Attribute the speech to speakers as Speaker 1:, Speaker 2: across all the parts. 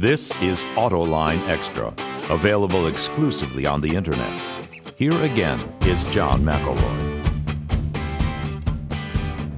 Speaker 1: This is Autoline Extra, available exclusively on the internet. Here again is John McElroy.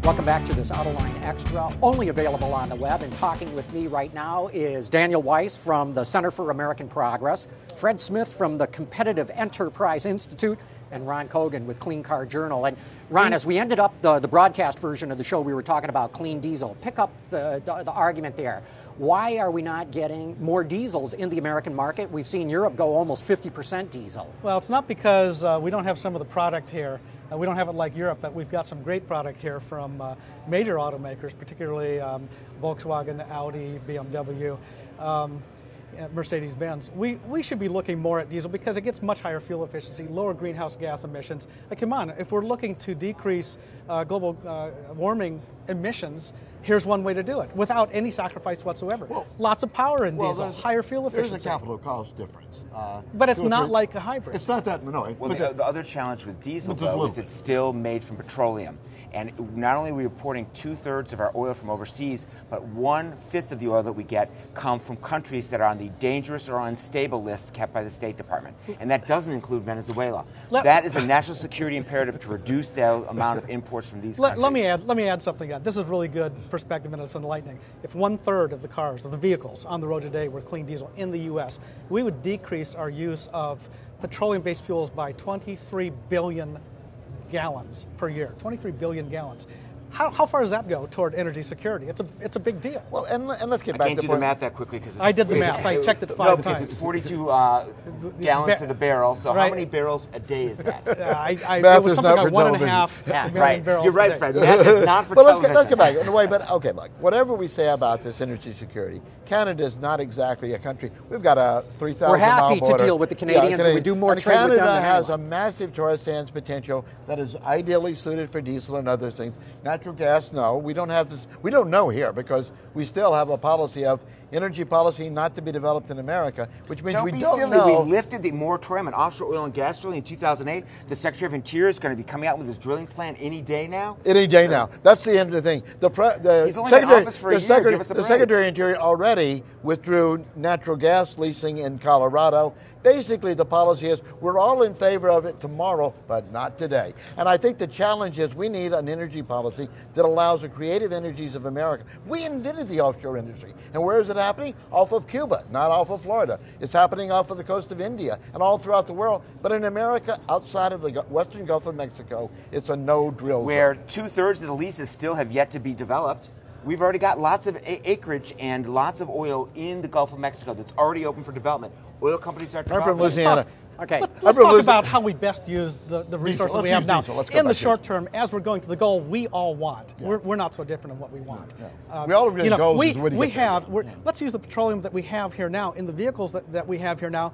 Speaker 2: Welcome back to this Autoline Extra, only available on the web. And talking with me right now is Daniel Weiss from the Center for American Progress, Fred Smith from the Competitive Enterprise Institute, and Ron Cogan with Green Car Journal. And Ron, mm. as we ended up the, the broadcast version of the show, we were talking about clean diesel. Pick up the, the, the argument there. Why are we not getting more diesels in the American market? We've seen Europe go almost 50% diesel.
Speaker 3: Well, it's not because uh, we don't have some of the product here. Uh, we don't have it like Europe, but we've got some great product here from uh, major automakers, particularly um, Volkswagen, Audi, BMW. Um, Mercedes Benz, we, we should be looking more at diesel because it gets much higher fuel efficiency, lower greenhouse gas emissions. Like, come on, if we're looking to decrease uh, global uh, warming emissions, here's one way to do it without any sacrifice whatsoever. Well, Lots of power in well, diesel, higher fuel efficiency.
Speaker 4: There's a capital cost difference.
Speaker 3: Uh, but it's not three, like a hybrid.
Speaker 4: It's not that, no.
Speaker 5: Well, the, the, other challenge with diesel, though, is it's still made from petroleum. And not only are we importing two thirds of our oil from overseas, but one fifth of the oil that we get come from countries that are on the dangerous or unstable list kept by the State Department. And that doesn't include Venezuela. Let, that is a national security imperative to reduce the amount of imports from these
Speaker 3: let,
Speaker 5: countries.
Speaker 3: Let me add, let me add something. This is really good perspective and it's enlightening. If one third of the cars, of the vehicles on the road today were clean diesel in the U.S., we would decrease our use of petroleum-based fuels by 23 billion gallons per year, 23 billion gallons. How, how, far does that go toward energy security? It's a it's a big deal.
Speaker 4: Well, and, and let's get
Speaker 5: I
Speaker 4: back
Speaker 5: can't
Speaker 4: to
Speaker 5: do the math that quickly because
Speaker 3: I did the math. I checked it five
Speaker 5: no, because
Speaker 3: times.
Speaker 5: it's 42 uh, gallons to the barrel. So right. how many barrels a day is that?
Speaker 3: Uh, I, I, math it was something like one and a half
Speaker 5: yeah,
Speaker 3: million
Speaker 5: right.
Speaker 3: barrels.
Speaker 5: You're right, Fred. Math is not for
Speaker 4: but
Speaker 5: let's
Speaker 4: get, let's get back. No, way, but okay, look. Whatever we say about this energy security, Canada is not exactly a country. We've got a 3,000
Speaker 2: We're happy
Speaker 4: to
Speaker 2: deal with the Canadians, yeah, and we do more
Speaker 4: and
Speaker 2: trade
Speaker 4: Canada
Speaker 2: with them.
Speaker 4: Canada
Speaker 2: has
Speaker 4: a massive tar sands potential that is ideally suited for diesel and other things. Natural gas, no. We don't have this. We don't know here because we still have a policy of energy policy not to be developed in America, which means we
Speaker 5: don't
Speaker 4: we
Speaker 5: be
Speaker 4: don't
Speaker 5: silly.
Speaker 4: know.
Speaker 5: We lifted the moratorium on offshore oil and gas drilling in 2008. The Secretary of Interior is going to be coming out with his drilling plan any day now.
Speaker 4: Any day so, now. That's the end of the thing. The, pre, the
Speaker 5: He's only
Speaker 4: Secretary,
Speaker 5: in office for
Speaker 4: the
Speaker 5: a year.
Speaker 4: Secretary,
Speaker 5: Give us a
Speaker 4: the
Speaker 5: break.
Speaker 4: Secretary of Interior already withdrew natural gas leasing in Colorado. Basically, the policy is we're all in favor of it tomorrow, but not today. And I think the challenge is we need an energy policy that allows the creative energies of America. We invented the offshore industry. And where is it happening? Off of Cuba, not off of Florida. It's happening off of the coast of India and all throughout the world. But in America, outside of the western Gulf of Mexico, it's a no drill
Speaker 5: Where
Speaker 4: zone.
Speaker 5: two thirds of the leases still have yet to be developed. We've already got lots of a- acreage and lots of oil in the Gulf of Mexico that's already open for development. Oil companies are
Speaker 4: I'm from Louisiana.
Speaker 2: Okay.
Speaker 3: Let, us talk about how we best use the, the resources
Speaker 4: Let's
Speaker 3: we have now.
Speaker 4: diesel.
Speaker 3: In the short term, as we're going to the goal we all want,
Speaker 4: Yeah.
Speaker 3: we're, we're not so different in what we want.
Speaker 4: Yeah. Uh, we all agree
Speaker 3: you know,
Speaker 4: goals
Speaker 3: we,
Speaker 4: is
Speaker 3: we have, we're, let's use the petroleum that we have here now in the vehicles that, that we have here now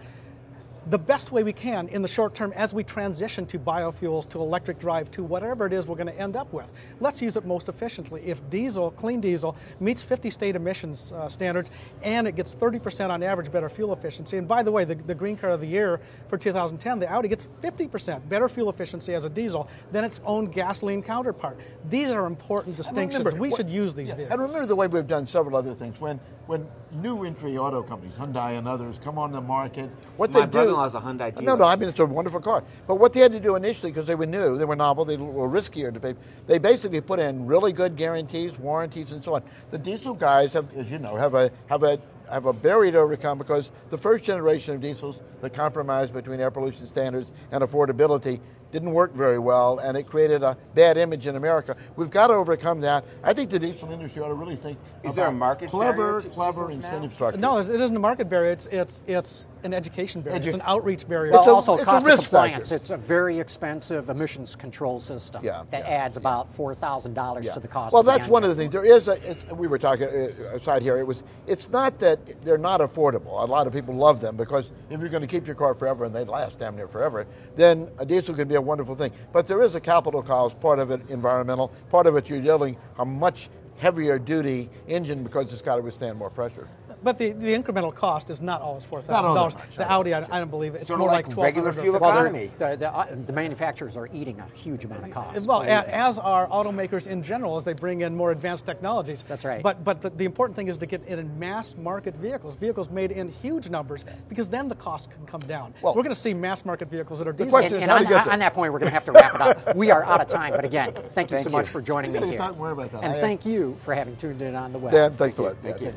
Speaker 3: the best way we can in the short term as we transition to biofuels, to electric drive, to whatever it is we're going to end up with. Let's use it most efficiently. If diesel, clean diesel, meets 50 state emissions uh, standards and it gets 30% on average better fuel efficiency, and by the way, the, the Green Car of the Year for 2010, the Audi gets 50% better fuel efficiency as a diesel than its own gasoline counterpart. These are important distinctions.
Speaker 4: remember,
Speaker 3: we should use these
Speaker 4: yeah,
Speaker 3: vehicles.
Speaker 4: And remember the way we've done several other things. When when new entry auto companies, Hyundai and others, come on the market, what
Speaker 5: My
Speaker 4: they do.
Speaker 5: brother-in-law's a Hyundai
Speaker 4: No, no, I mean it's a wonderful car. But what they had to do initially, because they were new, they were novel, they were riskier to pay. They basically put in really good guarantees, warranties, and so on. The diesel guys have, as you know, have a have a have a barrier to overcome because the first generation of diesels, the compromise between air pollution standards and affordability, didn't work very well, and it created a bad image in America. We've got to overcome that. I think the diesel industry ought to really think.
Speaker 5: Is there a market
Speaker 4: clever,
Speaker 5: barrier to
Speaker 4: clever
Speaker 5: diesels now?
Speaker 4: incentive structure?
Speaker 3: no, it isn't a market barrier. It's it's it's an education barrier.
Speaker 4: Edu-
Speaker 3: it's an outreach barrier.
Speaker 2: Well,
Speaker 4: It's a-
Speaker 2: also
Speaker 4: it's a
Speaker 2: cost of compliance.
Speaker 4: factor.
Speaker 2: It's a very expensive emissions control system
Speaker 4: Yeah,
Speaker 2: that
Speaker 4: yeah,
Speaker 2: adds about four thousand dollars to the cost.
Speaker 4: Well,
Speaker 2: of the
Speaker 4: that's one of the things. There is a. It's, we were talking uh, aside here. It was. It's not that they're not affordable. A lot of people love them because if you're going to keep your car forever and they last damn near forever, then a diesel can be a wonderful thing. But there is a capital cost. Part of it environmental. Part of it you're dealing a much heavier duty engine because it's got to withstand more pressure.
Speaker 3: But the, the incremental cost is not always four
Speaker 4: Not
Speaker 3: thousand
Speaker 4: all
Speaker 3: dollars. The
Speaker 4: I
Speaker 3: Audi, I, I don't believe it. It's
Speaker 5: Sort of
Speaker 3: more
Speaker 5: like
Speaker 3: like
Speaker 5: regular fuel
Speaker 3: or
Speaker 2: Well,
Speaker 5: economy.
Speaker 2: the, the, uh, the manufacturers are eating a huge amount of cost.
Speaker 3: Well,
Speaker 2: believe
Speaker 3: a- as are automakers in general, as they bring in more advanced technologies.
Speaker 2: That's right.
Speaker 3: But but the, the important thing is to get it in mass market vehicles, vehicles made in huge numbers, because then the cost can come down.
Speaker 4: Well-
Speaker 3: We're going to see mass market vehicles that are diesel.
Speaker 4: question
Speaker 2: and,
Speaker 4: is
Speaker 2: and
Speaker 4: how
Speaker 2: on,
Speaker 4: to get
Speaker 2: on that point, we're going to have to wrap it up. We are out of time, but again, thank you
Speaker 5: Thank
Speaker 2: so
Speaker 5: you.
Speaker 2: much for joining me here.
Speaker 4: Don't worry about that.
Speaker 2: And
Speaker 4: I-
Speaker 2: thank you for having tuned in on the web.
Speaker 4: Dan, thanks a lot.
Speaker 5: Thank you.